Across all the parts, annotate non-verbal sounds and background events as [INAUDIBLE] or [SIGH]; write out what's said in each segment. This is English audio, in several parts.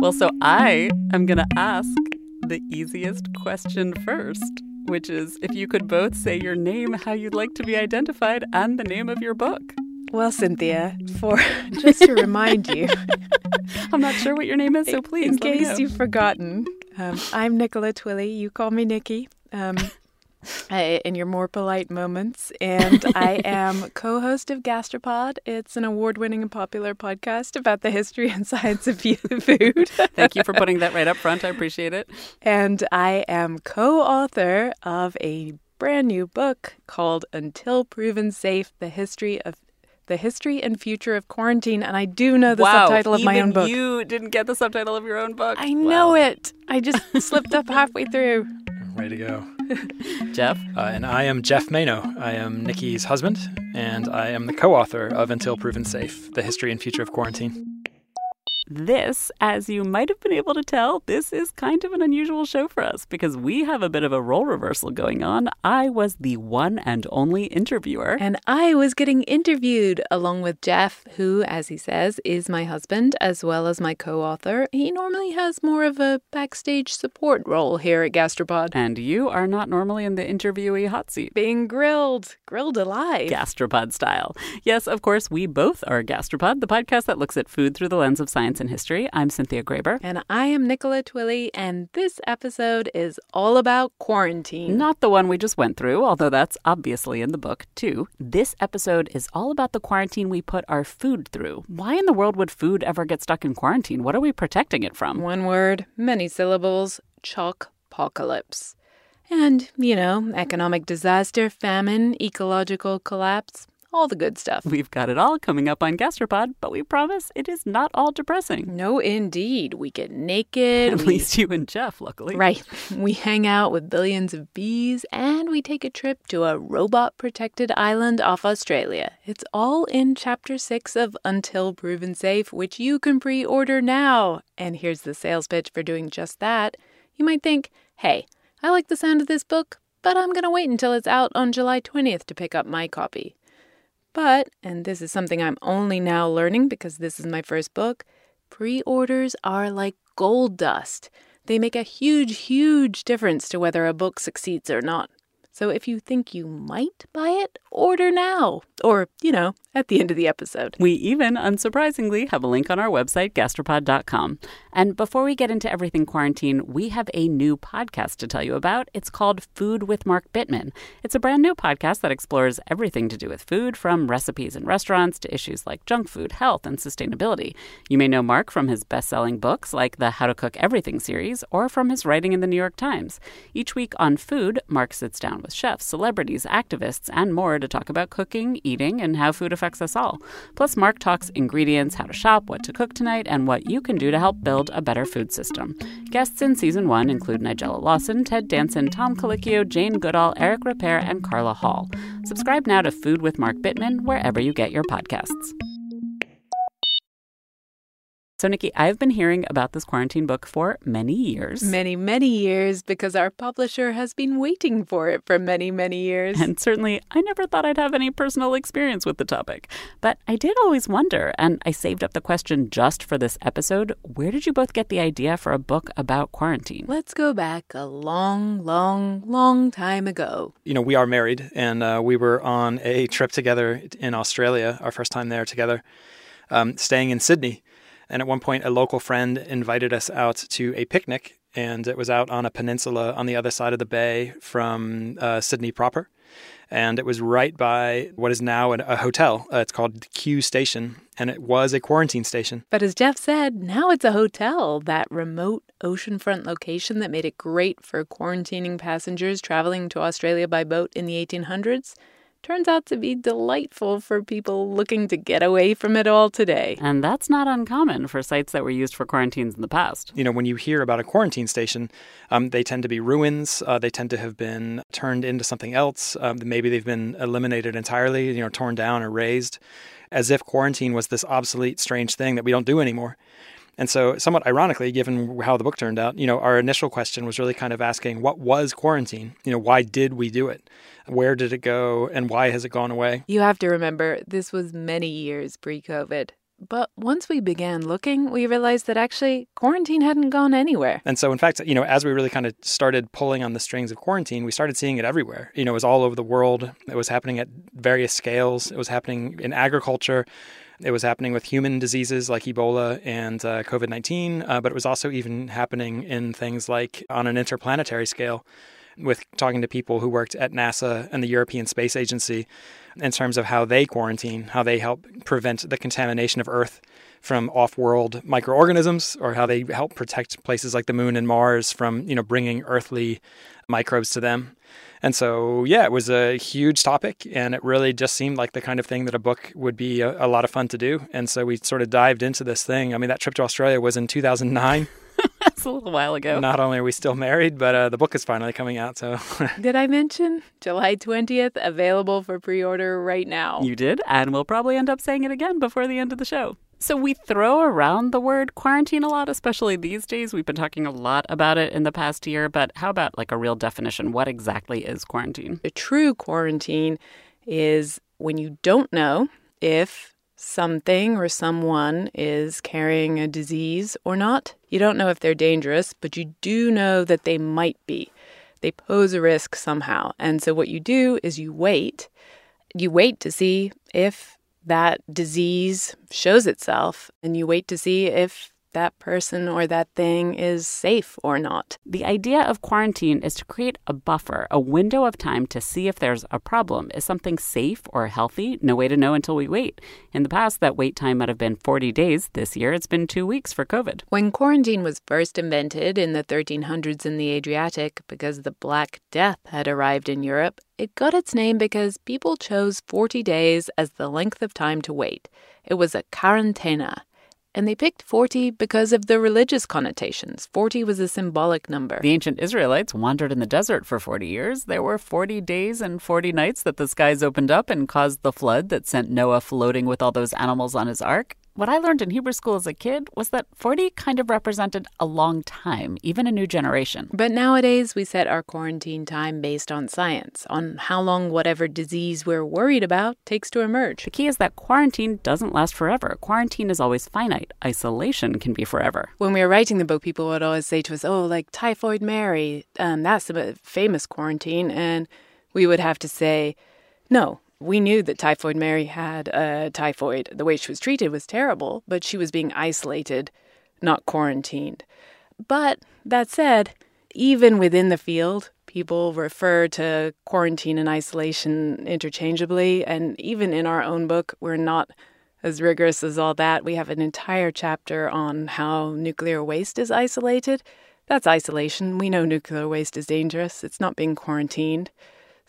Well, so I am going to ask the easiest question first, which is if you could both say your name, how you'd like to be identified, and the name of your book. Well, Cynthia, for [LAUGHS] just to remind you, [LAUGHS] I'm not sure what your name is, so please. In case you've forgotten, um, I'm Nicola Twilley. You call me Nicky. Um, [LAUGHS] in your more polite moments. And I [LAUGHS] am co host of Gastropod. It's an award winning and popular podcast about the history and science of [LAUGHS] food. Thank you for putting that right up front. I appreciate it. And I am co author of a brand new book called Until Proven Safe The History of the history and future of quarantine, and I do know the wow, subtitle of my own book. You didn't get the subtitle of your own book. I know it. I just slipped up halfway through. Way to go. Geoff? Uh, and I am Geoff Manaugh. I am Nicky's husband, and I am the co author of Until Proven Safe The History and Future of Quarantine. This, as you might have been able to tell, this is kind of an unusual show for us because we have a bit of a role reversal going on. I was the one and only interviewer. And I was getting interviewed along with Geoff, who, as he says, is my husband as well as my co author. He normally has more of a backstage support role here at Gastropod. And you are not normally in the interviewee hot seat. Being grilled, grilled alive. Gastropod style. Yes, of course, we both are Gastropod, the podcast that looks at food through the lens of science in History. I'm Cynthia Graber. And I am Nicola Twilley, and this episode is all about quarantine. Not the one we just went through, although that's obviously in the book, too. This episode is all about the quarantine we put our food through. Why in the world would food ever get stuck in quarantine? What are we protecting it from? One word, many syllables, chalk apocalypse. And, you know, economic disaster, famine, ecological collapse, all the good stuff. We've got it all coming up on Gastropod, but we promise it is not all depressing. No, indeed. We get [LAUGHS] naked. At we... least you and Geoff, luckily. Right. [LAUGHS] We hang out with billions of bees, and we take a trip to a robot protected island off Australia. It's all in Chapter 6 of Until Proven Safe, which you can pre order now. And here's the sales pitch for doing just that. You might think, hey, I like the sound of this book, but I'm going to wait until it's out on July 20th to pick up my copy. But, and this is something I'm only now learning because this is my first book, pre orders are like gold dust. They make a huge, huge difference to whether a book succeeds or not. So if you think you might buy it, order now. Or, you know, at the end of the episode. We even, unsurprisingly, have a link on our website, gastropod.com. And before we get into everything quarantine, we have a new podcast to tell you about. It's called Food with Mark Bittman. It's a brand new podcast that explores everything to do with food, from recipes in restaurants to issues like junk food, health, and sustainability. You may know Mark from his best selling books like the How to Cook Everything series or from his writing in the New York Times. Each week on Food, Mark sits down with chefs, celebrities, activists, and more to talk about cooking, eating, and how food affects us all. Plus, Mark talks ingredients, how to shop, what to cook tonight, and what you can do to help build a better food system. Guests in season one include Nigella Lawson, Ted Danson, Tom Colicchio, Jane Goodall, Eric Ripert, and Carla Hall. Subscribe now to Food with Mark Bittman wherever you get your podcasts. So, Nicky, I've been hearing about this quarantine book for many years. Many, many years, because our publisher has been waiting for it for many, many years. And certainly, I never thought I'd have any personal experience with the topic. But I did always wonder, and I saved up the question just for this episode where did you both get the idea for a book about quarantine? Let's go back a long, long, long time ago. You know, we are married, and uh, we were on a trip together in Australia, our first time there together, um, staying in Sydney. And at one point, a local friend invited us out to a picnic, and it was out on a peninsula on the other side of the bay from uh, Sydney proper. And it was right by what is now a hotel. Uh, it's called Q Station, and it was a quarantine station. But as Geoff said, now it's a hotel, that remote oceanfront location that made it great for quarantining passengers traveling to Australia by boat in the 1800s turns out to be delightful for people looking to get away from it all today. And that's not uncommon for sites that were used for quarantines in the past. You know, when you hear about a quarantine station, um, they tend to be ruins. Uh, they tend to have been turned into something else. Um, maybe they've been eliminated entirely, you know, torn down or razed, as if quarantine was this obsolete, strange thing that we don't do anymore. And so, somewhat ironically, given how the book turned out, you know, our initial question was really kind of asking, what was quarantine? You know, why did we do it? Where did it go? And why has it gone away? You have to remember, this was many years pre COVID. But once we began looking, we realized that actually quarantine hadn't gone anywhere. And so, in fact, you know, as we really kind of started pulling on the strings of quarantine, we started seeing it everywhere. You know, it was all over the world. It was happening at various scales. It was happening in agriculture. It was happening with human diseases like Ebola and uh, COVID 19, uh, but it was also even happening in things like on an interplanetary scale with talking to people who worked at NASA and the European Space Agency in terms of how they quarantine, how they help prevent the contamination of Earth from off-world microorganisms or how they help protect places like the moon and Mars from, you know, bringing earthly microbes to them. And so, yeah, it was a huge topic, and it really just seemed like the kind of thing that a book would be a, a lot of fun to do. And so we sort of dived into this thing. I mean, that trip to Australia was in 2009. [LAUGHS] [LAUGHS] That's a little while ago. Not only are we still married, but uh, the book is finally coming out. So, [LAUGHS] did I mention July 20th, available for pre order right now? You did, and we'll probably end up saying it again before the end of the show. So we throw around the word quarantine a lot, especially these days. We've been talking a lot about it in the past year, but how about like a real definition? What exactly is quarantine? A true quarantine is when you don't know if something or someone is carrying a disease or not. You don't know if they're dangerous, but you do know that they might be. They pose a risk somehow. And so what you do is you wait. You wait to see if that disease shows itself and you wait to see if that person or that thing is safe or not. The idea of quarantine is to create a buffer, a window of time to see if there's a problem. Is something safe or healthy? No way to know until we wait. In the past, that wait time might have been 40 days. This year, it's been two weeks for COVID. When quarantine was first invented in the 1300s in the Adriatic, because the Black Death had arrived in Europe, it got its name because people chose 40 days as the length of time to wait. It was a quarantena and they picked 40 because of the religious connotations. 40 was a symbolic number. The ancient Israelites wandered in the desert for 40 years. There were 40 days and 40 nights that the skies opened up and caused the flood that sent Noah floating with all those animals on his ark. What I learned in Hebrew school as a kid was that 40 kind of represented a long time, even a new generation. But nowadays, we set our quarantine time based on science, on how long whatever disease we're worried about takes to emerge. The key is that quarantine doesn't last forever. Quarantine is always finite, isolation can be forever. When we were writing the book, people would always say to us, Oh, like Typhoid Mary, um, that's a famous quarantine. And we would have to say, No, we knew that Typhoid Mary had uh, typhoid. The way she was treated was terrible, but she was being isolated, not quarantined. But that said, even within the field, people refer to quarantine and isolation interchangeably. And even in our own book, we're not as rigorous as all that. We have an entire chapter on how nuclear waste is isolated. That's isolation. We know nuclear waste is dangerous, it's not being quarantined.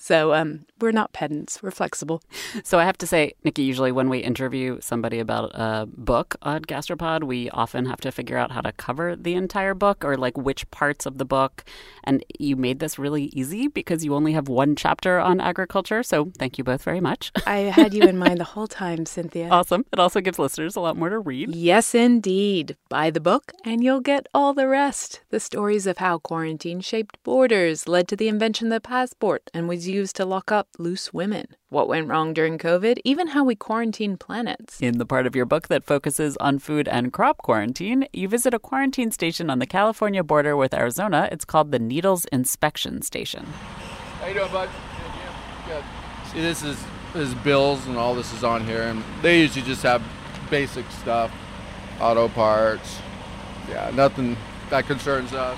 So um, we're not pedants, we're flexible. [LAUGHS] So I have to say, Nicky, usually when we interview somebody about a book on Gastropod, we often have to figure out how to cover the entire book or like which parts of the book. And you made this really easy because you only have one chapter on agriculture. So thank you both very much. I had you in mind the [LAUGHS] whole time, Cynthia. Awesome. It also gives listeners a lot more to read. Yes, indeed. Buy the book and you'll get all the rest. The stories of how quarantine shaped borders, led to the invention of the passport, and was used to lock up loose women. What went wrong during COVID, even how we quarantine planets. In the part of your book that focuses on food and crop quarantine, you visit a quarantine station on the California border with Arizona. It's called the Needles Inspection Station. How you doing, bud? Good. See, this is this is bills and all this is on here, and they usually just have basic stuff, auto parts. Yeah, nothing that concerns us.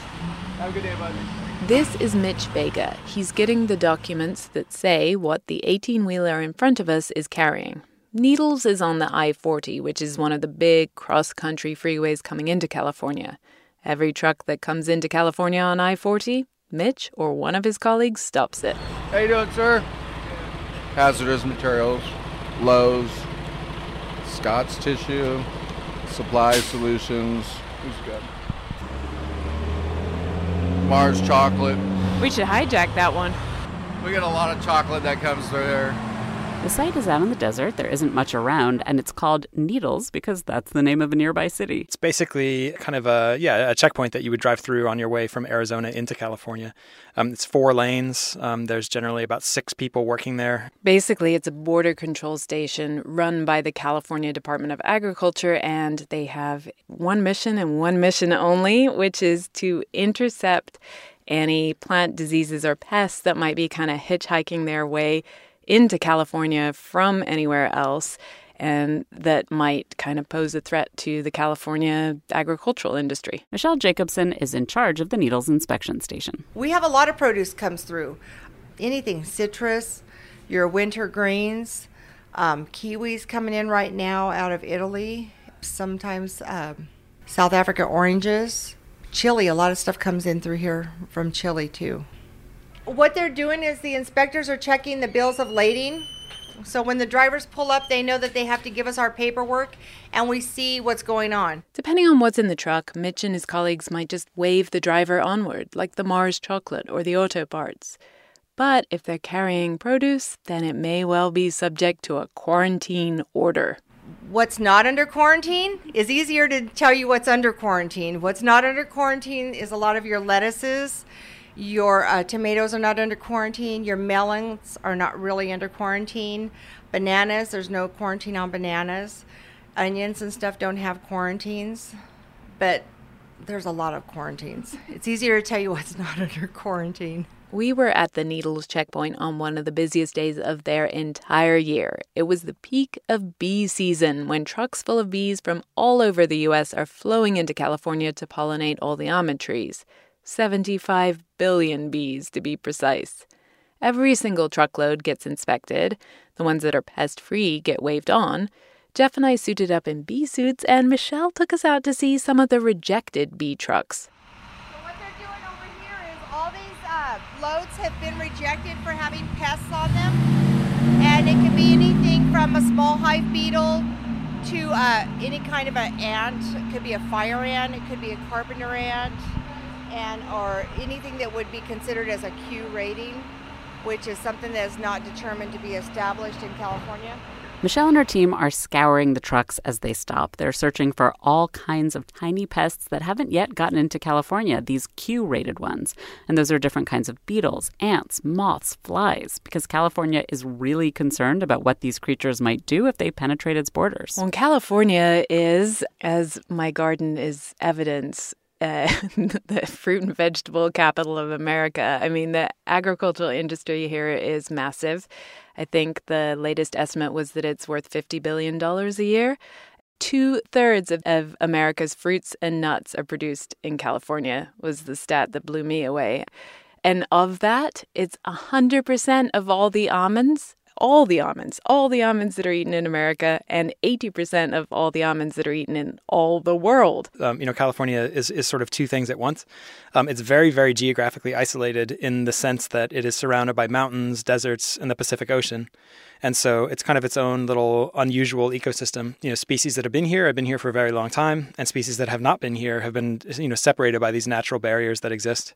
Have a good day, bud. This is Mitch Vega. He's getting the documents that say what the 18 wheeler in front of us is carrying. Needles is on the I 40, which is one of the big cross country freeways coming into California. Every truck that comes into California on I 40, Mitch or one of his colleagues stops it. How you doing, sir? Hazardous materials, Lowe's, Scott's Tissue, Supply Solutions. Who's good? Mars Chocolate. We should hijack that one. We get a lot of chocolate that comes through there. The site is out in the desert. There isn't much around, and it's called Needles because that's the name of a nearby city. It's basically kind of a yeah a checkpoint that you would drive through on your way from Arizona into California. Um, it's four lanes. Um, there's generally about six people working there. Basically, it's a border control station run by the California Department of Agriculture, and they have one mission and one mission only, which is to intercept any plant diseases or pests that might be kind of hitchhiking their way into California from anywhere else and that might kind of pose a threat to the California agricultural industry. Michelle Jacobson is in charge of the Needles Inspection Station. We have a lot of produce comes through. Anything citrus, your winter greens, um, kiwis coming in right now out of Italy. Sometimes um, South Africa oranges, Chile. A lot of stuff comes in through here from Chile too. What they're doing is the inspectors are checking the bills of lading. So when the drivers pull up, they know that they have to give us our paperwork and we see what's going on. Depending on what's in the truck, Mitch and his colleagues might just wave the driver onward, like the Mars chocolate or the auto parts. But if they're carrying produce, then it may well be subject to a quarantine order. What's not under quarantine is easier to tell you what's under quarantine. What's not under quarantine is a lot of your lettuces, your uh, tomatoes are not under quarantine. Your melons are not really under quarantine. Bananas, there's no quarantine on bananas. Onions and stuff don't have quarantines, but there's a lot of quarantines. It's easier to tell you what's [LAUGHS] not under quarantine. We were at the Needles checkpoint on one of the busiest days of their entire year. It was the peak of bee season when trucks full of bees from all over the U.S. are flowing into California to pollinate all the almond trees. 75 billion bees to be precise. Every single truckload gets inspected. The ones that are pest free get waved on. Geoff and I suited up in bee suits, and Michelle took us out to see some of the rejected bee trucks. So what they're doing over here is all these uh, loads have been rejected for having pests on them, and it can be anything from a small hive beetle to uh, any kind of an ant. It could be a fire ant. It could be a carpenter ant and or anything that would be considered as a Q rating, which is something that is not determined to be established in California. Michelle and her team are scouring the trucks as they stop. They're searching for all kinds of tiny pests that haven't yet gotten into California, these Q rated ones. And those are different kinds of beetles, ants, moths, flies, because California is really concerned about what these creatures might do if they penetrate its borders. Well, California is, as my garden is evidence, uh, [LAUGHS] the fruit and vegetable capital of America. I mean, the agricultural industry here is massive. I think the latest estimate was that it's worth $50 billion a year. Two thirds of, of America's fruits and nuts are produced in California, was the stat that blew me away. And of that, it's 100% of all the almonds all the almonds, all the almonds that are eaten in America, and 80% of all the almonds that are eaten in all the world. Um, you know, California is, is sort of two things at once. Um, it's very, very geographically isolated in the sense that it is surrounded by mountains, deserts, and the Pacific Ocean. And so it's kind of its own little unusual ecosystem. You know, species that have been here have been here for a very long time, and species that have not been here have been, you know, separated by these natural barriers that exist.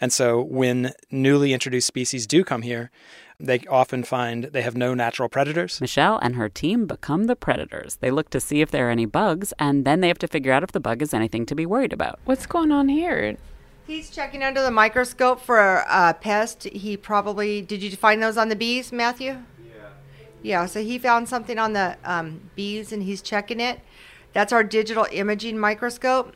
And so when newly introduced species do come here, they often find they have no natural predators. Michelle and her team become the predators. They look to see if there are any bugs, and then they have to figure out if the bug is anything to be worried about. What's going on here? He's checking under the microscope for a pest. He probably did. You find those on the bees, Matthew? Yeah. Yeah, so he found something on the um, bees and he's checking it. That's our digital imaging microscope.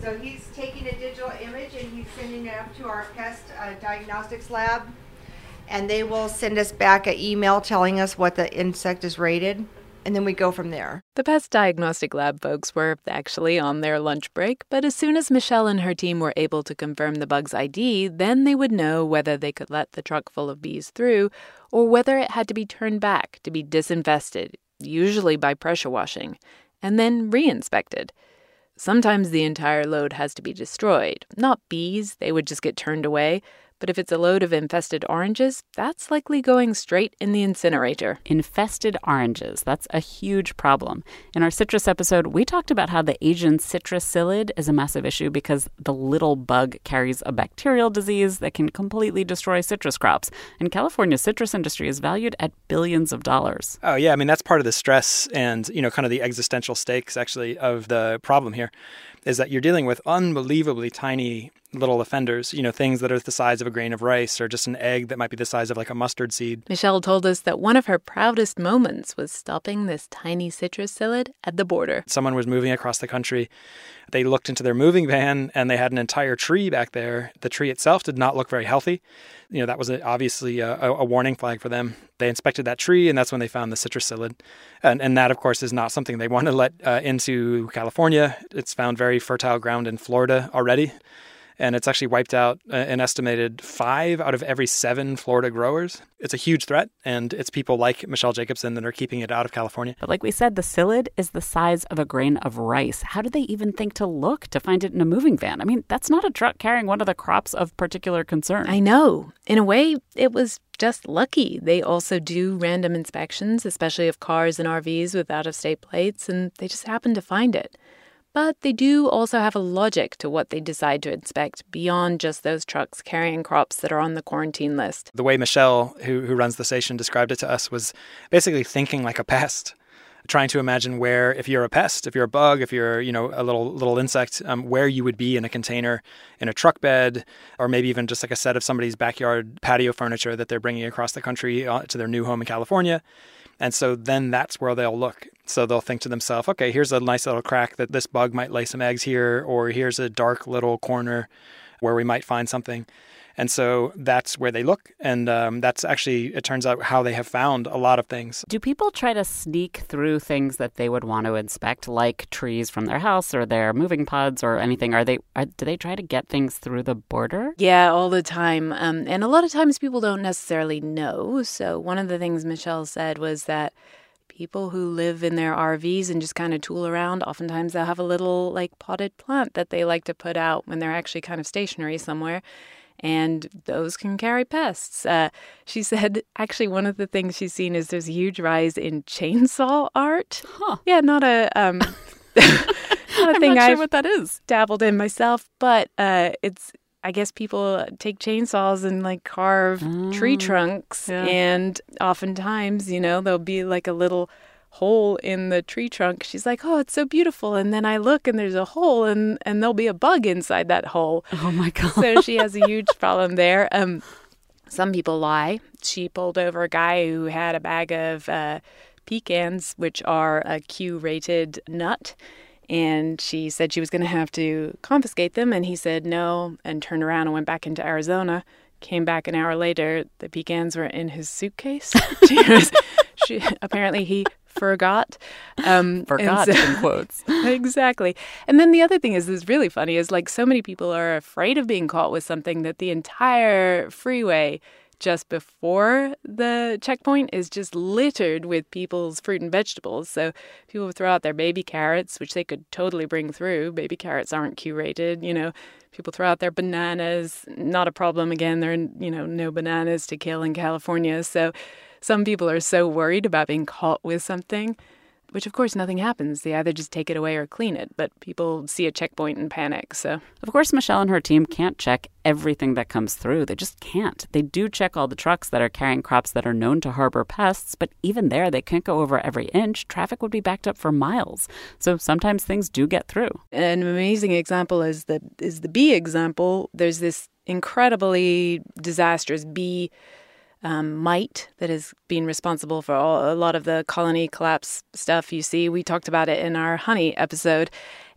So he's taking a digital image and he's sending it up to our pest uh, diagnostics lab. And they will send us back an email telling us what the insect is rated and then we go from there. The pest diagnostic lab folks were actually on their lunch break, but as soon as Michelle and her team were able to confirm the bug's ID, then they would know whether they could let the truck full of bees through or whether it had to be turned back to be disinfested, usually by pressure washing, and then re-inspected. Sometimes the entire load has to be destroyed. Not bees, they would just get turned away, but if it's a load of infested oranges, that's likely going straight in the incinerator. Infested oranges. That's a huge problem. In our citrus episode, we talked about how the Asian citrus psyllid is a massive issue because the little bug carries a bacterial disease that can completely destroy citrus crops. And California's citrus industry is valued at billions of dollars. Oh, yeah. I mean, that's part of the stress and, you know, kind of the existential stakes actually of the problem here is that you're dealing with unbelievably tiny little offenders, you know, things that are the size of a grain of rice or just an egg that might be the size of like a mustard seed. Michelle told us that one of her proudest moments was stopping this tiny citrus psyllid at the border. Someone was moving across the country. They looked into their moving van and they had an entire tree back there. The tree itself did not look very healthy. You know, that was obviously a, a warning flag for them. They inspected that tree and that's when they found the citrus psyllid. And, and that, of course, is not something they want to let uh, into California. It's found very fertile ground in Florida already and it's actually wiped out an estimated five out of every seven Florida growers. It's a huge threat, and it's people like Michelle Jacobson that are keeping it out of California. But like we said, the psyllid is the size of a grain of rice. How do they even think to look to find it in a moving van? I mean, that's not a truck carrying one of the crops of particular concern. I know. In a way, it was just lucky. They also do random inspections, especially of cars and RVs with out of state plates, and they just happened to find it. But they do also have a logic to what they decide to inspect beyond just those trucks carrying crops that are on the quarantine list. The way Michelle, who, who runs the station, described it to us was basically thinking like a pest trying to imagine where if you're a pest if you're a bug if you're you know a little little insect um, where you would be in a container in a truck bed or maybe even just like a set of somebody's backyard patio furniture that they're bringing across the country uh, to their new home in california and so then that's where they'll look. So they'll think to themselves, okay, here's a nice little crack that this bug might lay some eggs here, or here's a dark little corner where we might find something. And so that's where they look. And um, that's actually, it turns out, how they have found a lot of things. Do people try to sneak through things that they would want to inspect, like trees from their house or their moving pods or anything? Are they, are, do they try to get things through the border? Yeah, all the time. Um, and a lot of times people don't necessarily know. So one of the things Michelle said was that people who live in their RVs and just kind of tool around, oftentimes they'll have a little like potted plant that they like to put out when they're actually kind of stationary somewhere and those can carry pests. Uh, she said, actually, one of the things she's seen is there's a huge rise in [LAUGHS] chainsaw art. Huh. Yeah, not a. Um, [LAUGHS] not a I'm thing not sure I've what that is. dabbled in myself, but uh, it's I guess people take chainsaws and like carve tree trunks, yeah. and oftentimes, you know, there'll be like a little hole in the tree trunk. She's like, "Oh, it's so beautiful," and then I look and there's a hole, and and there'll be a bug inside that hole. [LAUGHS] Oh my God. So she has a huge problem there. Um, some people lie. She pulled over a guy who had a bag of uh, pecans, which are a Q-rated nut. And she said she was going to have to confiscate them. And he said no and turned around and went back into Arizona. Came back an hour later. The pecans were in his suitcase. [LAUGHS] she was, she, apparently, he forgot. Um, Forgot so- in quotes. [LAUGHS] exactly. And then the other thing is, this is really funny is like so many people are afraid of being caught with something that the entire freeway just before the checkpoint is just littered with people's fruit and vegetables. So people throw out their baby carrots, which they could totally bring through. Baby carrots aren't Q-rated, you know. People throw out their bananas, not a problem. Again, there are, you know, no bananas to kill in California. So some people are so worried about being caught with something which of course nothing happens. They either just take it away or clean it, but people see a checkpoint and panic. So, of course, Michelle and her team can't check everything that comes through. They just can't. They do check all the trucks that are carrying crops that are known to harbor pests, but even there, they can't go over every inch. Traffic would be backed up for miles. So sometimes things do get through. An amazing example is the is the bee example. There's this incredibly disastrous bee um, mite that has been responsible for all, a lot of the colony collapse stuff you see. We talked about it in our honey episode.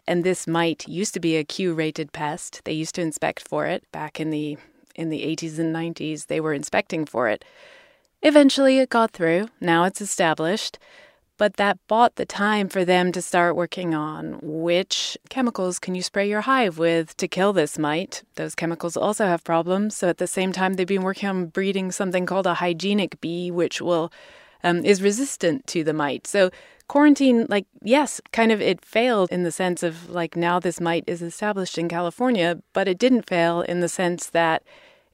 And this mite used to be a Q rated pest. They used to inspect for it back in the in the 80s and 90s. They were inspecting for it. Eventually it got through. Now it's established but that bought the time for them to start working on which chemicals can you spray your hive with to kill this mite. Those chemicals also have problems. So at the same time, they've been working on breeding something called a hygienic bee, which will um, is resistant to the mite. So quarantine, like yes, kind of it failed in the sense of like now this mite is established in California, but it didn't fail in the sense that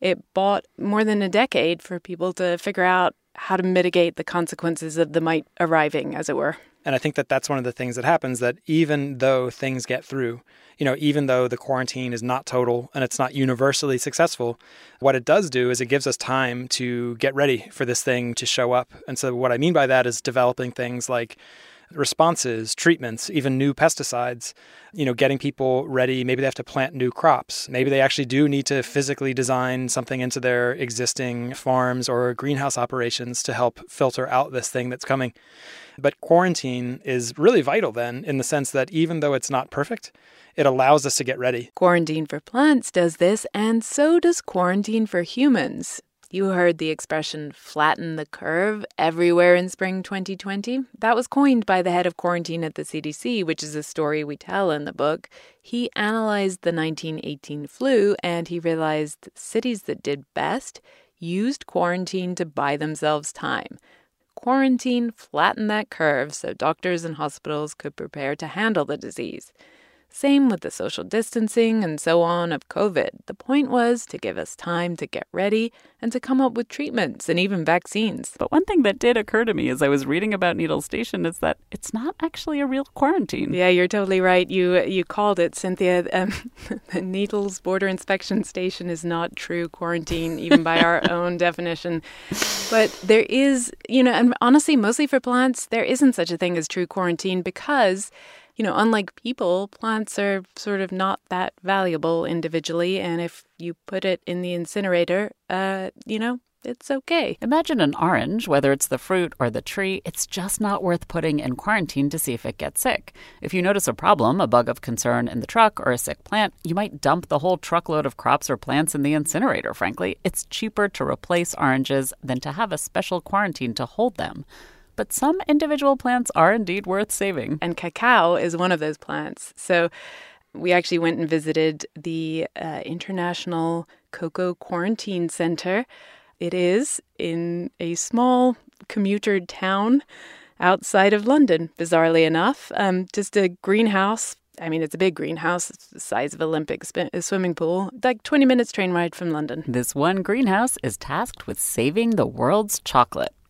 it bought more than a decade for people to figure out how to mitigate the consequences of the mite arriving, as it were. And I think that that's one of the things that happens that even though things get through, you know, even though the quarantine is not total and it's not universally successful, what it does do is it gives us time to get ready for this thing to show up. And so, what I mean by that is developing things like responses, treatments, even new pesticides, you know, getting people ready. Maybe they have to plant new crops. Maybe they actually do need to physically design something into their existing farms or greenhouse operations to help filter out this thing that's coming. But quarantine is really vital then in the sense that even though it's not perfect, it allows us to get ready. Quarantine for plants does this, and so does quarantine for humans. You heard the expression flatten the curve everywhere in spring 2020. That was coined by the head of quarantine at the CDC, which is a story we tell in the book. He analyzed the 1918 flu and he realized cities that did best used quarantine to buy themselves time. Quarantine flattened that curve so doctors and hospitals could prepare to handle the disease. Same with the social distancing and so on of COVID. The point was to give us time to get ready and to come up with treatments and even vaccines. But one thing that did occur to me as I was reading about Needle Station is that it's not actually a real quarantine. Yeah, you're totally right. You you called it, Cynthia. [LAUGHS] Um, the Needles Border Inspection Station is not true quarantine, even by our [LAUGHS] own definition. But there is, you know, and honestly, mostly for plants, there isn't such a thing as true quarantine because you know, unlike people, plants are sort of not that valuable individually. And if you put it in the incinerator, uh, you know, it's okay. Imagine an orange, whether it's the fruit or the tree, it's just not worth putting in quarantine to see if it gets sick. If you notice a problem, a bug of concern in the truck or a sick plant, you might dump the whole truckload of crops or plants in the incinerator, frankly. It's cheaper to replace oranges than to have a special quarantine to hold them but some individual plants are indeed worth saving. And cacao is one of those plants. So we actually went and visited the uh, International Cocoa Quarantine Center. It is in a small commuter town outside of London, bizarrely enough. Um, just a greenhouse. I mean, it's a big greenhouse, it's the size of Olympic swimming pool, like 20 minutes train ride from London. This one greenhouse is tasked with saving the world's chocolate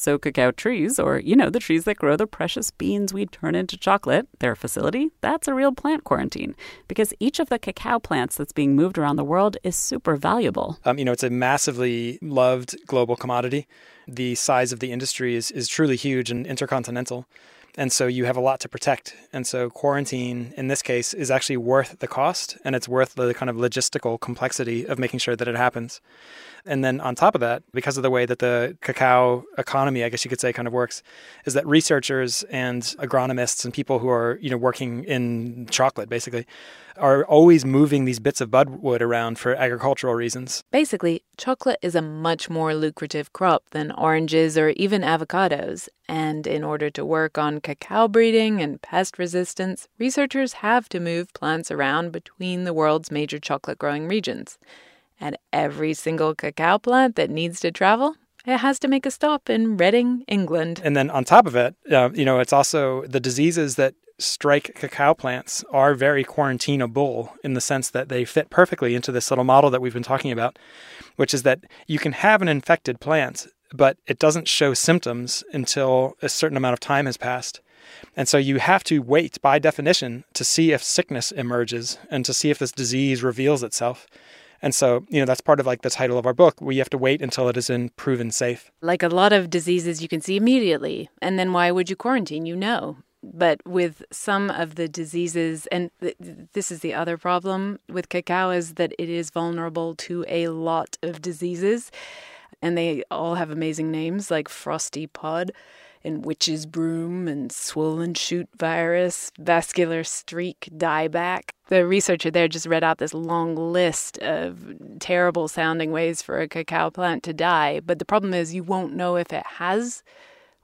So, cacao trees, or you know, the trees that grow the precious beans we turn into chocolate, their facility, that's a real plant quarantine because each of the cacao plants that's being moved around the world is super valuable. Um, you know, it's a massively loved global commodity. The size of the industry is, is truly huge and intercontinental. And so you have a lot to protect. And so quarantine, in this case, is actually worth the cost and it's worth the kind of logistical complexity of making sure that it happens. And then on top of that, because of the way that the cacao economy, I guess you could say, kind of works, is that researchers and agronomists and people who are, you know, working in chocolate basically are always moving these bits of budwood around for agricultural reasons. Basically, chocolate is a much more lucrative crop than oranges or even avocados. And in order to work on cacao breeding and pest resistance, researchers have to move plants around between the world's major chocolate growing regions. And every single cacao plant that needs to travel, it has to make a stop in Reading, England. And then on top of it, uh, you know, it's also the diseases that strike cacao plants are very quarantinable in the sense that they fit perfectly into this little model that we've been talking about, which is that you can have an infected plant, but it doesn't show symptoms until a certain amount of time has passed. And so you have to wait by definition to see if sickness emerges and to see if this disease reveals itself. And so, you know, that's part of like the title of our book. We have to wait until it is in proven safe. Like a lot of diseases you can see immediately. And then why would you quarantine? You know. But with some of the diseases, and th- this is the other problem with cacao, is that it is vulnerable to a lot of diseases. And they all have amazing names like frosty pod and witch's broom and swollen shoot virus, vascular streak dieback. The researcher there just read out this long list of terrible sounding ways for a cacao plant to die. But the problem is, you won't know if it has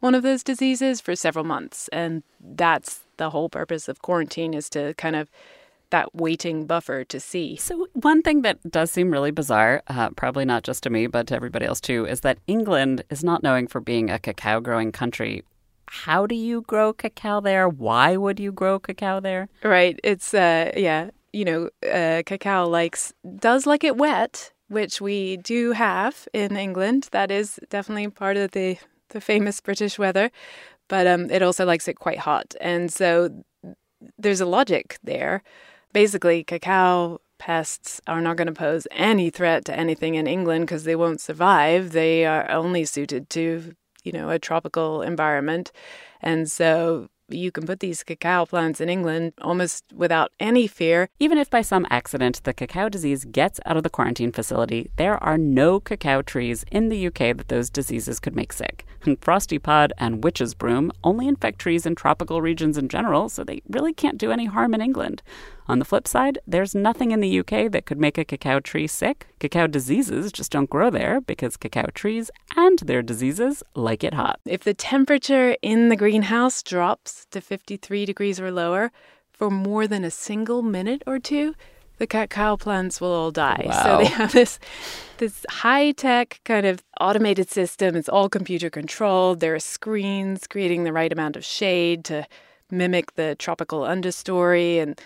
one of those diseases for several months. And that's the whole purpose of quarantine is to kind of that waiting buffer to see. So, one thing that does seem really bizarre, uh, probably not just to me, but to everybody else too, is that England is not known for being a cacao growing country. How do you grow cacao there? Why would you grow cacao there? Right. It's, uh, yeah, you know, uh, cacao likes, does like it wet, which we do have in England. That is definitely part of the, the famous British weather. But um, it also likes it quite hot. And so there's a logic there basically, cacao pests are not going to pose any threat to anything in England because they won't survive. They are only suited to, you know, a tropical environment. And so you can put these cacao plants in England almost without any fear. Even if by some accident the cacao disease gets out of the quarantine facility, there are no cacao trees in the UK that those diseases could make sick. And [LAUGHS] frosty pod and witch's broom only infect trees in tropical regions in general, so they really can't do any harm in England. On the flip side, there's nothing in the UK that could make a cacao tree sick. Cacao diseases just don't grow there because cacao trees and their diseases like it hot. If the temperature in the greenhouse drops to 53 degrees or lower for more than a single minute or two, the cacao plants will all die. Wow. So they have this this high tech kind of automated system. It's all computer controlled. There are screens creating the right amount of shade to mimic the tropical understory and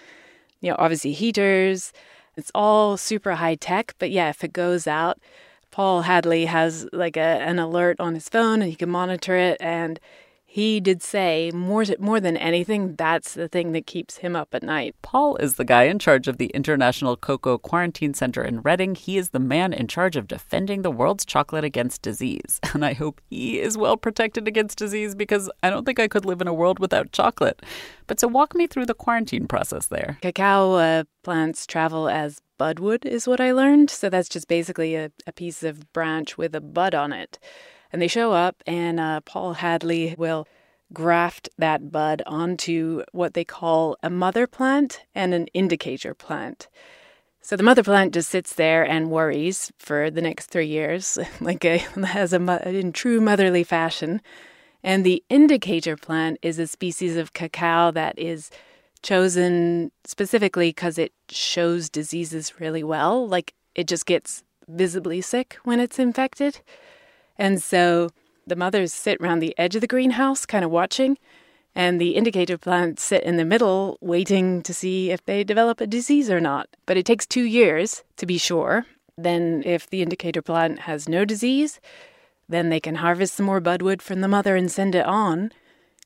you know, obviously heaters. It's all super high tech, but yeah, if it goes out, Paul Hadley has like a, an alert on his phone and he can monitor it. And he did say more more than anything, that's the thing that keeps him up at night. Paul is the guy in charge of the International Cocoa Quarantine Center in Reading. He is the man in charge of defending the world's chocolate against disease. [LAUGHS] And I hope he is well protected against disease because I don't think I could live in a world without chocolate. But so walk me through the quarantine process there. Cacao uh, plants travel as budwood, is what I learned. So that's just basically a, a piece of branch with a bud on it. And they show up, and uh, Paul Hadley will graft that bud onto what they call a mother plant and an indicator plant. So the mother plant just sits there and worries for the next three years, [LAUGHS] like [LAUGHS] a, has a in true motherly fashion. And the indicator plant is a species of cacao that is chosen specifically because it shows diseases really well. Like it just gets visibly sick when it's infected. And so the mothers sit around the edge of the greenhouse, kind of watching, and the indicator plants sit in the middle, waiting to see if they develop a disease or not. But it takes two years to be sure. Then, if the indicator plant has no disease, then they can harvest some more budwood from the mother and send it on.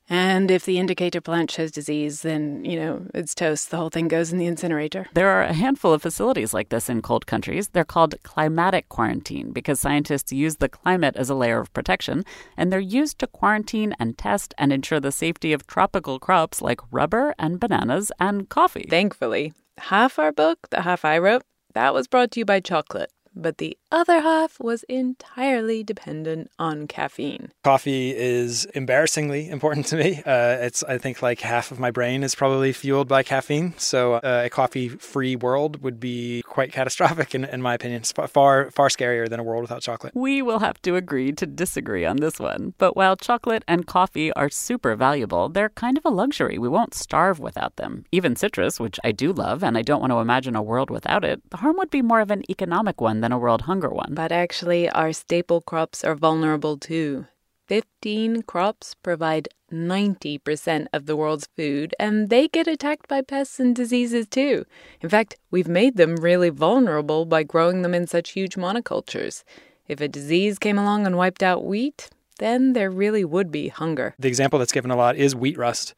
And if the indicator plant shows disease, then, you know, it's toast. The whole thing goes in the incinerator. There are a handful of facilities like this in cold countries. They're called climatic quarantine because scientists use the climate as a layer of protection, and they're used to quarantine and test and ensure the safety of tropical crops like rubber and bananas and coffee. Thankfully, half our book, the half I wrote, that was brought to you by chocolate but the other half was entirely dependent on caffeine. Coffee is embarrassingly important to me. Uh, it's I think like half of my brain is probably fueled by caffeine. So uh, a coffee-free world would be quite catastrophic, in, in my opinion. It's far far scarier than a world without chocolate. We will have to agree to disagree on this one. But while chocolate and coffee are super valuable, they're kind of a luxury. We won't starve without them. Even citrus, which I do love, and I don't want to imagine a world without it. The harm would be more of an economic one than a world hunger one. But actually, our staple crops are vulnerable too. 15 crops provide 90% of the world's food, and they get attacked by pests and diseases too. In fact, we've made them really vulnerable by growing them in such huge monocultures. If a disease came along and wiped out wheat, then there really would be hunger. The example that's given a lot is wheat rust.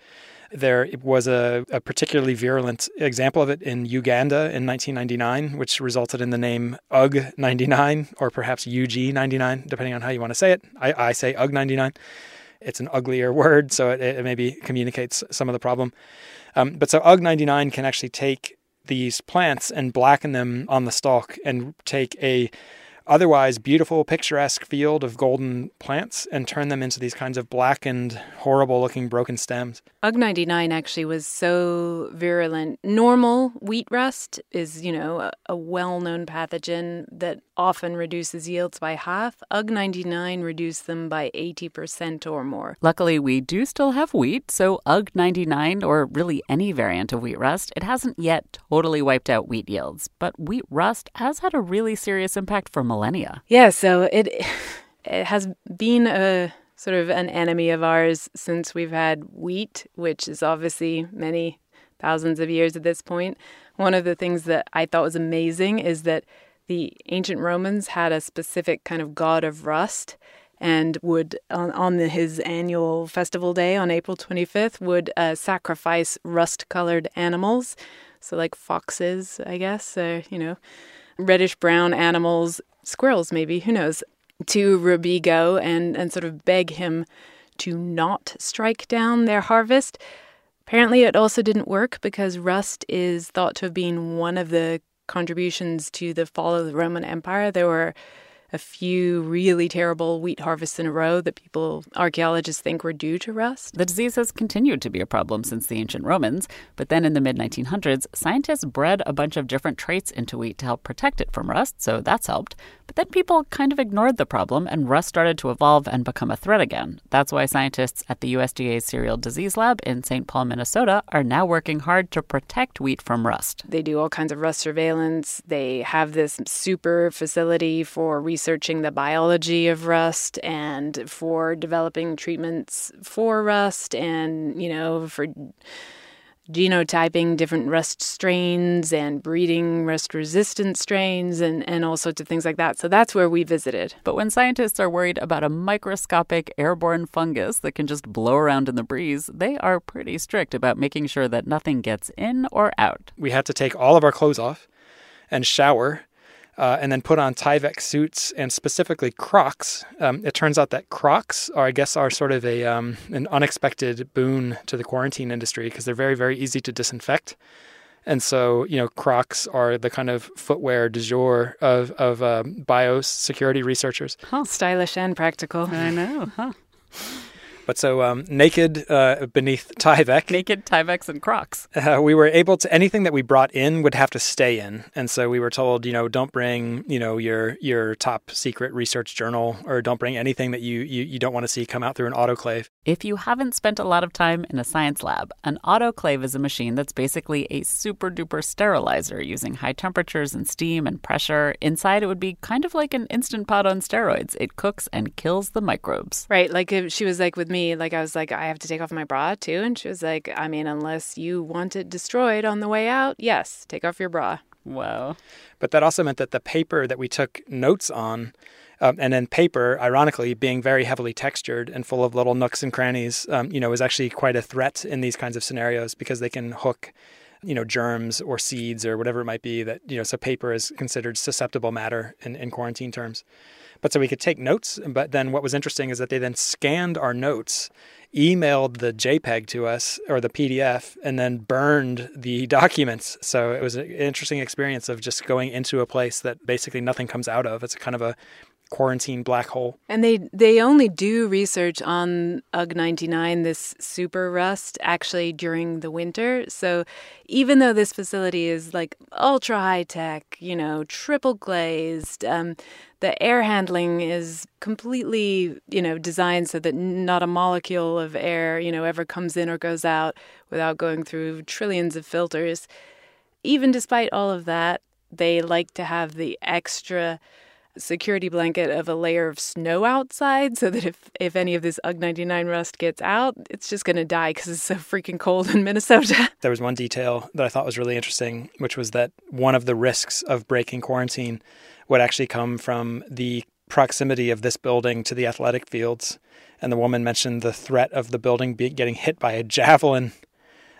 There was a, a, particularly virulent example of it in Uganda in 1999, which resulted in the name UG 99 or perhaps UG 99, depending on how you want to say it. I, I say UG 99. It's an uglier word, so it, it maybe communicates some of the problem. Um, but so UG 99 can actually take these plants and blacken them on the stalk and take a otherwise beautiful, picturesque field of golden plants and turn them into these kinds of blackened, horrible looking broken stems. UG 99 actually was so virulent. Normal wheat rust is, you know, a, a well known pathogen that often reduces yields by half. UG 99 reduced them by 80% or more. Luckily, we do still have wheat, so UG 99, or really any variant of wheat rust, it hasn't yet totally wiped out wheat yields. But wheat rust has had a really serious impact for millennia. Yeah, so it it has been a sort of an enemy of ours since we've had wheat, which is obviously many thousands of years at this point. One of the things that I thought was amazing is that the ancient Romans had a specific kind of god of rust and would on, on the, his annual festival day on April 25th would uh, sacrifice rust-colored animals, so like foxes, I guess, you know, reddish brown animals squirrels, maybe, who knows, to Robigo and, and sort of beg him to not strike down their harvest. Apparently, it also didn't work because rust is thought to have been one of the contributions to the fall of the Roman Empire. There were a few really terrible wheat harvests in a row that people, archaeologists think were due to rust. The disease has continued to be a problem since the ancient Romans, but then in the mid 1900s, scientists bred a bunch of different traits into wheat to help protect it from rust, so that's helped. But then people kind of ignored the problem, and rust started to evolve and become a threat again. That's why scientists at the USDA's Cereal Disease Lab in St. Paul, Minnesota, are now working hard to protect wheat from rust. They do all kinds of rust surveillance. They have this super facility for researching the biology of rust and for developing treatments for rust and, you know, for genotyping different rust strains and breeding rust resistant strains and, and all sorts of things like that. So that's where we visited. But when scientists are worried about a microscopic airborne fungus that can just blow around in the breeze, they are pretty strict about making sure that nothing gets in or out. We had to take all of our clothes off and shower uh, and then put on Tyvek suits and specifically Crocs. Um, it turns out that Crocs are, I guess, are sort of a um, an unexpected boon to the quarantine industry because they're very, very easy to disinfect. And so, you know, Crocs are the kind of footwear du jour of, of um, biosecurity researchers. Huh. Stylish and practical. I know, huh? But so um, naked uh, beneath [LAUGHS] Tyvek, Naked Tyveks and Crocs. uh, we were able to anything that we brought in would have to stay in, and so we were told, you know, don't bring, you know, your your top secret research journal, or don't bring anything that you you, you don't want to see come out through an autoclave. If you haven't spent a lot of time in a science lab, an autoclave is a machine that's basically a super duper sterilizer using high temperatures and steam and pressure. Inside, it would be kind of like an instant pot on steroids. It cooks and kills the microbes. Right. Like if she was like with me, like I was like, I have to take off my bra too. And she was like, I mean, unless you want it destroyed on the way out, yes, take off your bra. Wow. But that also meant that the paper that we took notes on, um, and then paper, ironically, being very heavily textured and full of little nooks and crannies, um, you know, is actually quite a threat in these kinds of scenarios because they can hook, you know, germs or seeds or whatever it might be. That you know, so paper is considered susceptible matter in, in quarantine terms. But so we could take notes, but then what was interesting is that they then scanned our notes, emailed the JPEG to us or the PDF, and then burned the [LAUGHS] documents. So it was an interesting experience of just going into a place that basically nothing comes out of. It's kind of a quarantine black hole. And they they only do research on UG 99, this super rust, actually during the winter. So even though this facility is like ultra high tech, you know, triple glazed, um, the air handling is completely, you know, designed so that not a molecule of air, you know, ever comes in or goes out without going through trillions of filters. Even despite all of that, they like to have the extra security blanket of a layer of snow outside so that if, if any of this UG 99 rust gets out, it's just going to die because it's so freaking cold in Minnesota. [LAUGHS] There was one detail that I thought was really interesting, which was that one of the risks of breaking quarantine would actually come from the proximity of this building to the athletic fields. And the woman mentioned the threat of the building be- getting hit by a javelin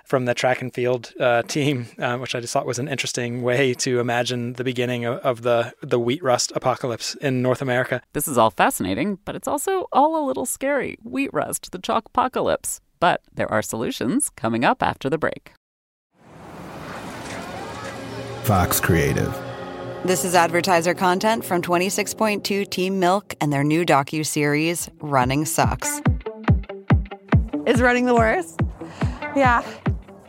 from the track and field uh, team, uh, which I just thought was an interesting way to imagine the beginning of, of the the wheat rust apocalypse in North America. This is all fascinating, but it's also all a little scary. Wheat rust, the chocpocalypse. But there are solutions coming up after the break. Fox Creative. This is advertiser content from 26.2 Team Milk and their new docu-series Running Sucks. Is running the worst? Yeah.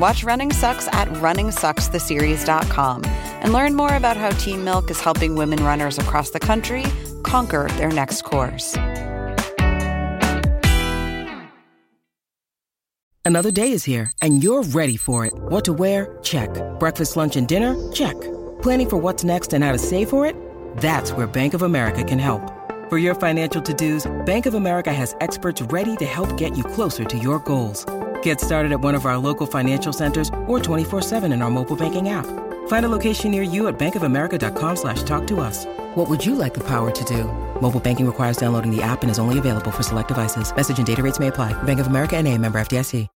Watch Running Sucks at runningsuckstheseries.com and learn more about how Team Milk is helping women runners across the country conquer their next course. Another day is here, and you're ready for it. What to wear? Check. Breakfast, lunch, and dinner? Check. Planning for what's next and how to save for it? That's where Bank of America can help. For your financial to-dos, Bank of America has experts ready to help get you closer to your goals. Get started at one of our local financial centers or 24-7 in our mobile banking app. Find a location near you at bankofamerica.com slash talk to us. What would you like the power to do? Mobile banking requires downloading the app and is only available for select devices. Message and data rates may apply. Bank of America and a member FDIC.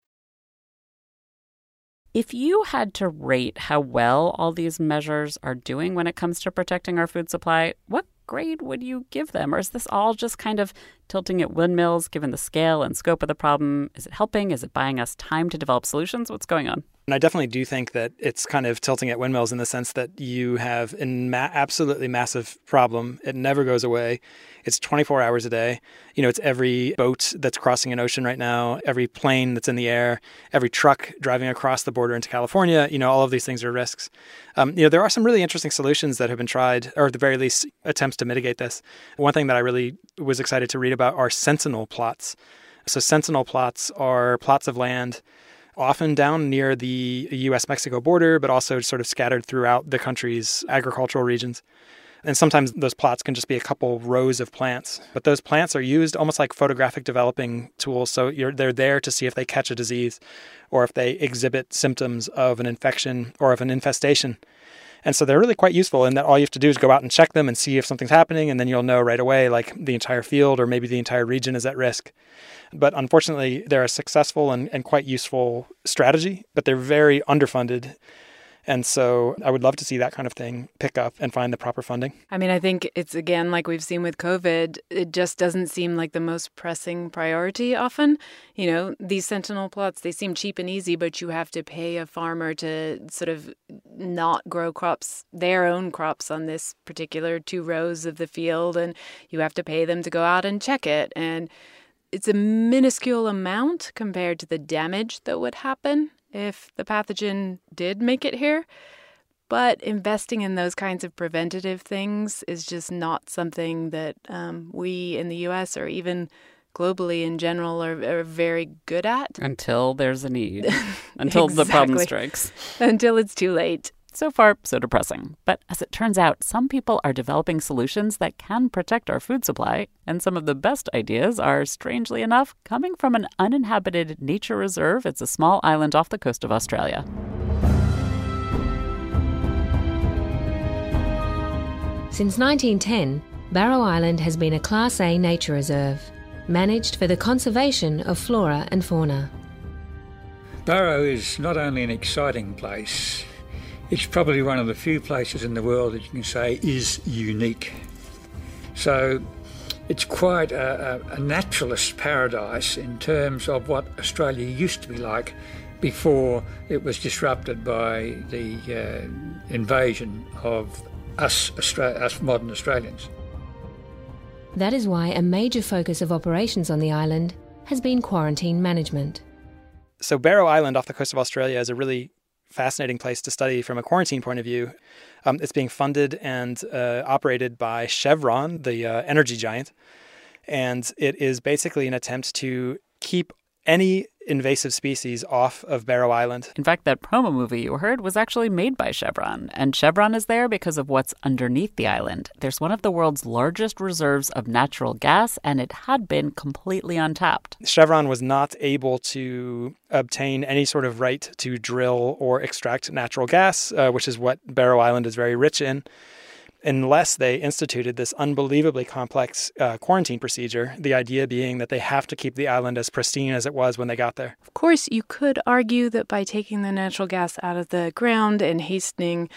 If you had to rate how well all these measures are doing when it comes to protecting our food supply, what grade would you give them? Or is this all just kind of tilting at windmills given the scale and scope of the problem? Is it helping? Is it buying us time to develop solutions? What's going on? And I definitely do think that it's kind of tilting at windmills in the sense that you have an ma- absolutely massive problem. It never goes away. It's 24 hours a day. You know, it's every boat that's crossing an ocean right now, every plane that's in the air, every truck driving across the border into California. You know, all of these things are risks. Um, you know, there are some really interesting solutions that have been tried, or at the very least, attempts to mitigate this. One thing that I really was excited to read about are sentinel plots. So, sentinel plots are plots of land often down near the US Mexico border, but also sort of scattered throughout the country's agricultural regions. And sometimes those plots can just be a couple rows of plants. But those plants are used almost like photographic developing tools. So they're there to see if they catch a disease or if they exhibit symptoms of an infection or of an infestation. And so they're really quite useful in that all you have to do is go out and check them and see if something's happening, and then you'll know right away, like the entire field or maybe the entire region is at risk. But unfortunately, they're a successful and, and quite useful strategy, but they're very underfunded. And so I would love to see that kind of thing pick up and find the proper funding. I mean, I think it's again like we've seen with COVID, it just doesn't seem like the most pressing priority often. You know, these sentinel plots, they seem cheap and easy, but you have to pay a farmer to sort of not grow crops, their own crops on this particular two rows of the field. And you have to pay them to go out and check it. And it's a minuscule amount compared to the damage that would happen if the pathogen did make it here. But investing in those kinds of preventative things is just not something that um, we in the US or even globally in general are, are very good at. Until there's a need, [LAUGHS] until exactly. the problem strikes. Until it's too late. So far, so depressing. But as it turns out, some people are developing solutions that can protect our food supply, and some of the best ideas are, strangely enough, coming from an uninhabited nature reserve. It's a small island off the coast of Australia. Since 1910, Barrow Island has been a Class A nature reserve, managed for the conservation of flora and fauna. Barrow is not only an exciting place, it's probably one of the few places in the world that you can say is unique. So it's quite a, a, a naturalist paradise in terms of what Australia used to be like before it was disrupted by the uh, invasion of us, Austra- us modern Australians. That is why a major focus of operations on the island has been quarantine management. So, Barrow Island off the coast of Australia is a really fascinating place to study from a quarantine point of view. Um, it's being funded and uh, operated by Chevron, the uh, energy giant. And it is basically an attempt to keep any invasive species off of Barrow Island. In fact, that promo movie you heard was actually made by Chevron, and Chevron is there because of what's underneath the island. There's one of the world's largest reserves of natural gas, and it had been completely untapped. Chevron was not able to obtain any sort of right to drill or extract natural gas, uh, which is what Barrow Island is very rich in unless they instituted this unbelievably complex uh, quarantine procedure, the idea being that they have to keep the island as pristine as it was when they got there. Of course, you could argue that by taking the natural gas out of the ground and hastening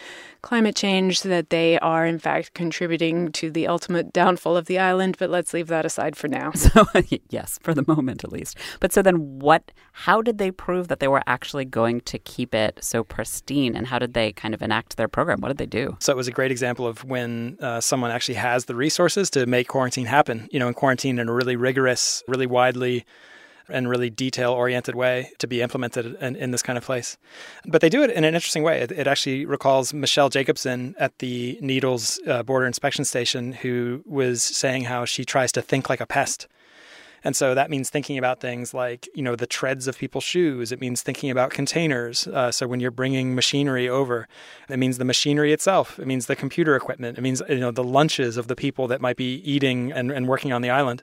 climate change, that they are in fact contributing to the ultimate downfall of the island, but let's leave that aside for now. [LAUGHS] So, yes, for the moment at least. But so then what, how did they prove that they were actually going to keep it so pristine and how did they kind of enact their program? What did they do? So it was a great example of when when uh, someone actually has the resources to make quarantine happen. You know, in quarantine in a really rigorous, really widely and really detail oriented way to be implemented in, in, this kind of place. But they do it in an interesting way. It, it actually recalls Michelle Jacobson at the Needles uh, Border Inspection Station, who was saying how she tries to think like a pest. And so that means thinking about things like, you know, the treads of people's shoes. It means thinking about containers. Uh, so when you're bringing machinery over, it means the machinery itself. It means the computer equipment. It means, you know, the lunches of the people that might be eating and, and working on the island.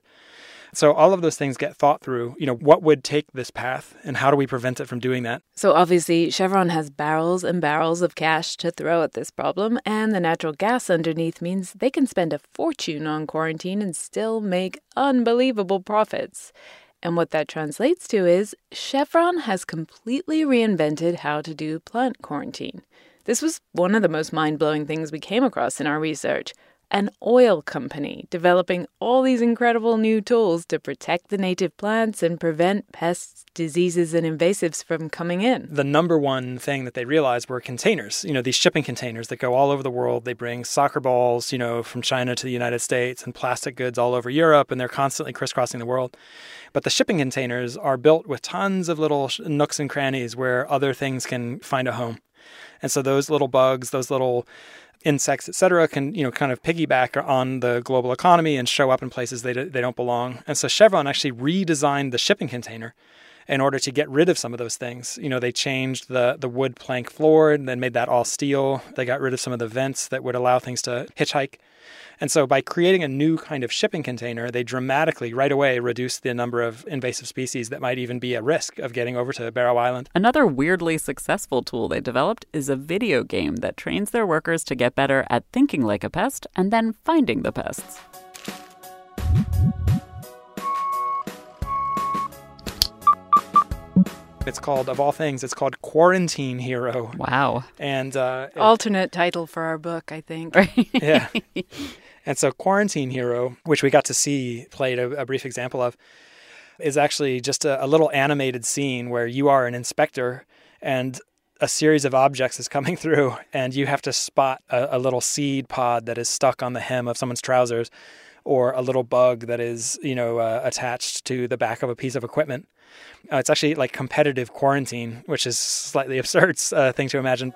So all of those things get thought through. You know, what would take this path and how do we prevent it from doing that? So obviously, Chevron has barrels and barrels of cash to throw at this problem, and the natural gas underneath means they can spend a fortune on quarantine and still make unbelievable profits. And what that translates to is Chevron has completely reinvented how to do plant quarantine. This was one of the most mind blowing things we came across in our research. An oil company developing all these incredible new tools to protect the native plants and prevent pests, diseases, and invasives from coming in. The number one thing that they realized were containers, you know, these shipping containers that go all over the world. They bring soccer balls, you know, from China to the United States and plastic goods all over Europe, and they're constantly crisscrossing the world. But the shipping containers are built with tons of little nooks and crannies where other things can find a home. And so those little bugs, those little insects, et cetera, can you know kind of piggyback on the global economy and show up in places they they don't belong. And so Chevron actually redesigned the shipping container in order to get rid of some of those things. You know, they changed the the wood plank floor and then made that all steel. They got rid of some of the vents that would allow things to hitchhike. And so by creating a new kind of shipping container, they dramatically right away reduced the number of invasive species that might even be at risk of getting over to Barrow Island. Another weirdly successful tool they developed is a video game that trains their workers to get better at thinking like a pest and then finding the pests. It's called, of all things, it's called Quarantine Hero. Wow. And uh, alternate title for our book, I think. [LAUGHS] yeah. And so, Quarantine Hero, which we got to see played a, a brief example of, is actually just a, a little animated scene where you are an inspector and a series of objects is coming [LAUGHS] through, and you have to spot a, a little seed pod that is stuck on the hem of someone's trousers or a little bug that is, you know, uh, attached to the back of a piece of equipment. Uh, it's actually like competitive quarantine, which is slightly [LAUGHS] absurd uh, thing to imagine.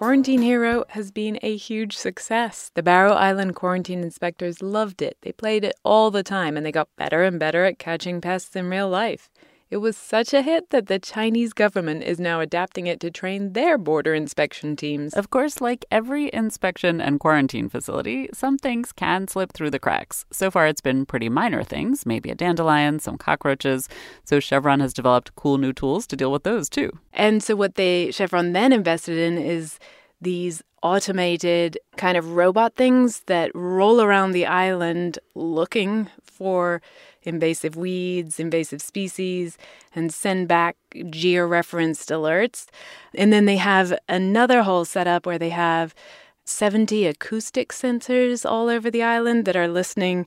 Quarantine Hero has been a huge success. The Barrow Island quarantine inspectors loved it. They played it all the time and they got better and better at catching pests in real life. It was such a hit that the Chinese government is now adapting it to train their border inspection teams. Of course, like every inspection and quarantine facility, some things can slip through the cracks. So far, it's been pretty minor things, maybe a dandelion, some cockroaches. So Chevron has developed cool new tools to deal with those too. And so what they Chevron then invested in is these automated kind of robot things that roll around the island looking for invasive weeds, invasive species, and send back georeferenced alerts. And then they have another whole setup where they have 70 acoustic sensors all over the island that are listening.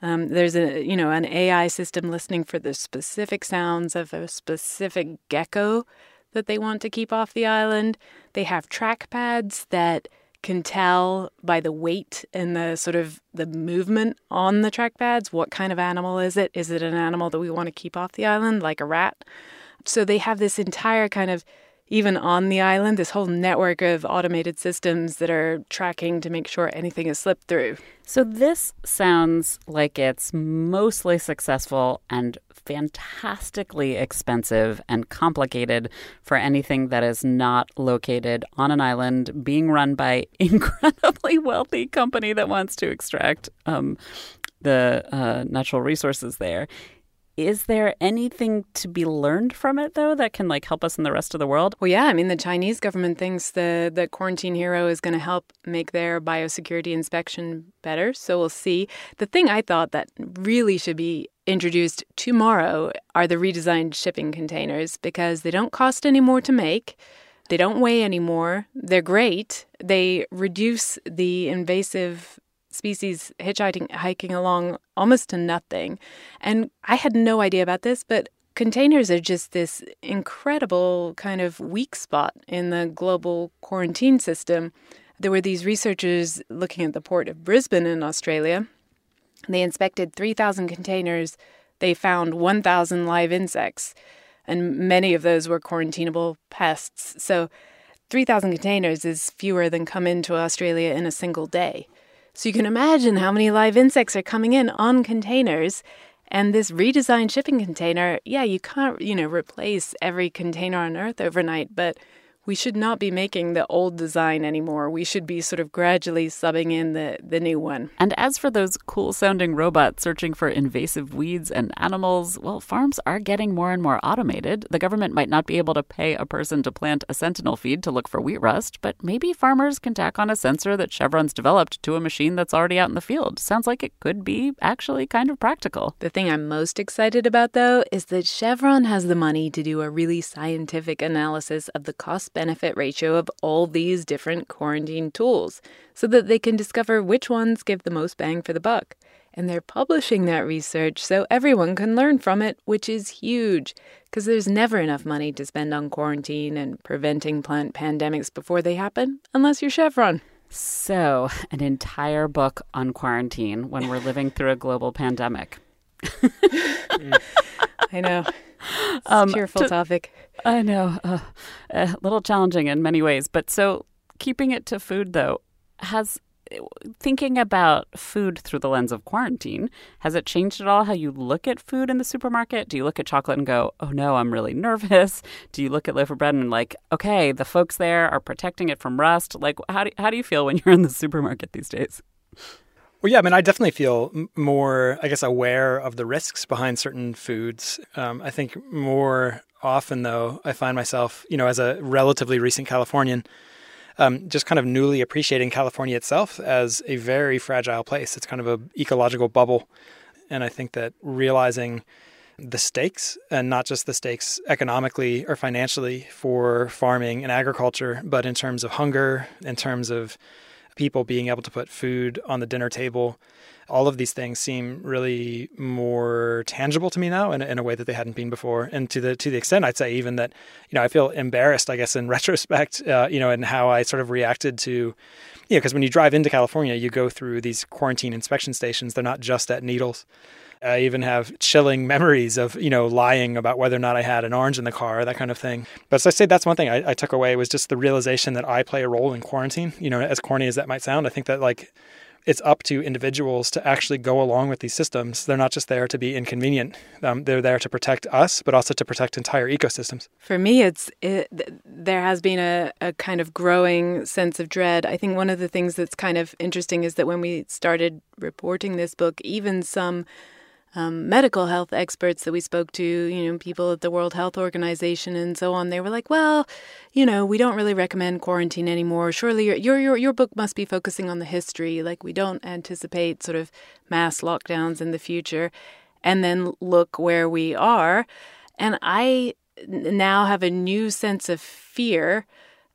Um, there's a you know an AI system listening for the specific sounds of a specific gecko that they want to keep off the island. They have track pads that can tell by the weight and the sort of the movement on the track pads what kind of animal is it? Is it an animal that we want to keep off the island like a rat? So they have this entire kind of even on the island this whole network of automated systems that are tracking to make sure anything is slipped through. So this sounds like it's mostly successful and fantastically expensive and complicated for anything that is not located on an island being run by [LAUGHS] incredibly wealthy company that wants to extract um, the uh, natural resources there is there anything to be learned from it though that can like help us in the rest of the world? Well, yeah, I mean the Chinese government thinks the the quarantine hero is going to help make their biosecurity inspection better, so we'll see. The thing I thought that really should be introduced tomorrow are the redesigned shipping containers because they don't cost any more to make. They don't weigh anymore. They're great. They reduce the invasive species hitchhiking hiking along almost to nothing. And I had no idea about this, but containers are just this incredible kind of weak spot in the global quarantine system. There were these researchers looking at the port of Brisbane in Australia. They inspected 3,000 containers. They found 1,000 live insects, and many of those were quarantinable pests. So 3,000 containers is fewer than come into Australia in a single day. So you can imagine how many live insects are coming in on containers. And this redesigned shipping container, yeah, you can't, you know, replace every container on Earth overnight, but we should not be making the old design anymore. We should be sort of gradually subbing in the, the new one. And as for those cool sounding robots searching for invasive weeds and animals, well, farms are getting more and more automated. The government might not be able to pay a person to plant a sentinel feed to look for wheat rust, but maybe farmers can tack on a sensor that Chevron's developed to a machine that's already out in the field. Sounds like it could be actually kind of practical. The thing I'm most excited about, though, is that Chevron has the money to do a really scientific analysis of the cost benefit ratio of all these different quarantine tools so that they can discover which ones give the most bang for the buck. And they're publishing that research so everyone can learn from it, which is huge because there's never enough money to spend on quarantine and preventing plant pandemics before they happen, unless you're Chevron. So, an entire book on quarantine when we're living through a global pandemic. [LAUGHS] I know. [LAUGHS] Um, cheerful to, topic. I know. Uh, a little challenging in many ways. But so, keeping it to food, though, has thinking about food through the lens of quarantine, has it changed at all how you look at food in the supermarket? Do you look at chocolate and go, oh no, I'm really [LAUGHS] nervous? Do you look at loaf of bread and like, okay, the folks there are protecting it from rust? Like, how do, how do you feel when you're in the [LAUGHS] supermarket these days? Well, yeah, I mean, I definitely feel more, I guess, aware of the risks behind certain foods. Um, I think more often, though, I find myself, you know, as a relatively recent Californian, um, just kind of newly appreciating California itself as a very fragile place. It's kind of an ecological bubble. And I think that realizing the stakes, and not just the stakes economically or financially for farming and agriculture, but in terms of hunger, in terms of people being able to put food on the dinner table, all of these things seem really more tangible to me now in, in a way that they hadn't been before. And to the to the extent I'd say even that, you know, I feel embarrassed, I guess, in [LAUGHS] retrospect, uh, you know, and how I sort of reacted to, you know, because when you drive into California, you go through these quarantine inspection stations. They're not just at Needles. I even have chilling memories of, you know, lying about whether or not I had an orange in the car, that kind of thing. But so I say that's one thing I, I took away was just the realization that I play a role in quarantine. You know, as corny as that might sound, I think that like it's up to individuals to actually go along with these systems. They're not just there to be inconvenient. Um, they're there to protect us, but also to protect entire ecosystems. For me, it's it, there has been a, a kind of growing sense of dread. I think one of the things that's kind of interesting is that when we started reporting this book, even some um, medical health experts that we spoke to, you know, people at the World Health Organization and so on, they were like, "Well, you know, we don't really recommend quarantine anymore. Surely your your your, your book must be focusing on the history. Like we don't anticipate sort of mass lockdowns in the future." And then look where we are, and I now have a new sense of fear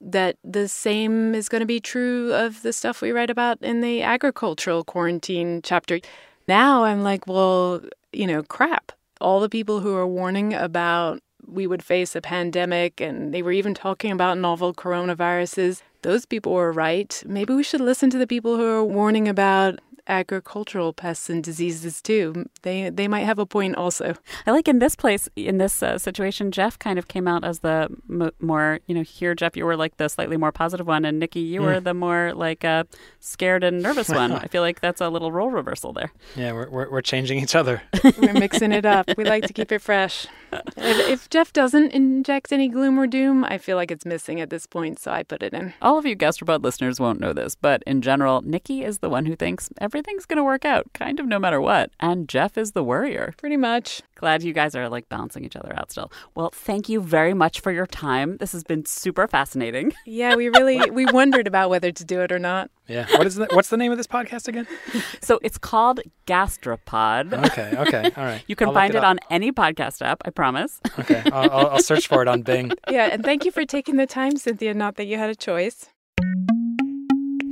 that the same is going to be true of the stuff we write about in the agricultural quarantine chapter. Now I'm like, well, you know, crap. All the people who are warning about we would face a pandemic and they were even talking about novel coronaviruses, those people were right. Maybe we should listen to the people who are warning about agricultural pests and diseases too. They they might have a point also. I like in this place in this uh, situation, Geoff kind of came out as the m- more you know here, Geoff, you were like the slightly more positive one, and Nicky, you mm. were the more like uh, scared and nervous [LAUGHS] one. I feel like that's a little role reversal there. Yeah, we're we're, we're changing each other. [LAUGHS] we're mixing it up. We like to keep it fresh. If, if Geoff doesn't inject any gloom or doom, I feel like it's missing at this point, so I put it in. All of you Gastropod listeners won't know this, but in general, Nicky is the one who thinks everything's going to work out, kind of no matter what. And Geoff is the worrier. Pretty much. Glad you guys are like balancing each other out still. Well, thank you very much for your time. This has been super fascinating. [LAUGHS] Yeah, we really [LAUGHS] we wondered about whether to do it or not. Yeah. What is the, what's the name of this podcast again? [LAUGHS] So it's called Gastropod. Okay. Okay. All right. You can I'll find it, it on any podcast app. I promise. Okay. I'll, I'll, I'll search for it on Bing. Yeah, and thank you for taking the time, Cynthia. Not that you had a choice.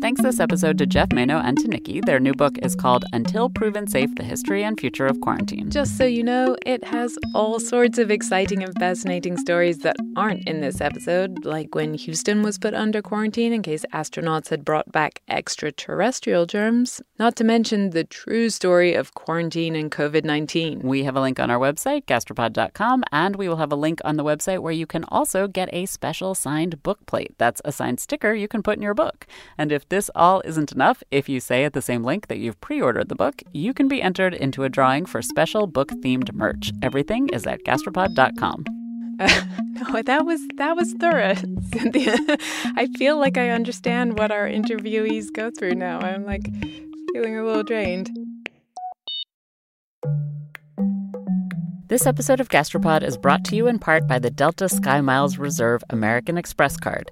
Thanks this episode to Geoff Manaugh and to Nicky. Their new book is called Until Proven Safe The History and Future of Quarantine. Just so you know, it has all sorts of exciting and fascinating stories that aren't in this episode, like when Houston was put under quarantine in case astronauts had brought back extraterrestrial germs, not to mention the true story of quarantine and COVID 19. We have a link on our website, gastropod.com, and we will have a link on the website where you can also get a special signed book plate. That's a signed sticker you can put in your book. And if this all isn't enough, if you say at the same link that you've pre ordered the book, you can be entered into a drawing for special book themed merch. Everything is at gastropod.com. Uh, [LAUGHS] no, that was that was thorough, Cynthia. [LAUGHS] I feel like I understand what our interviewees go through now. I'm like feeling a little drained. This episode of Gastropod is brought to you in part by the Delta Sky Miles Reserve American Express card.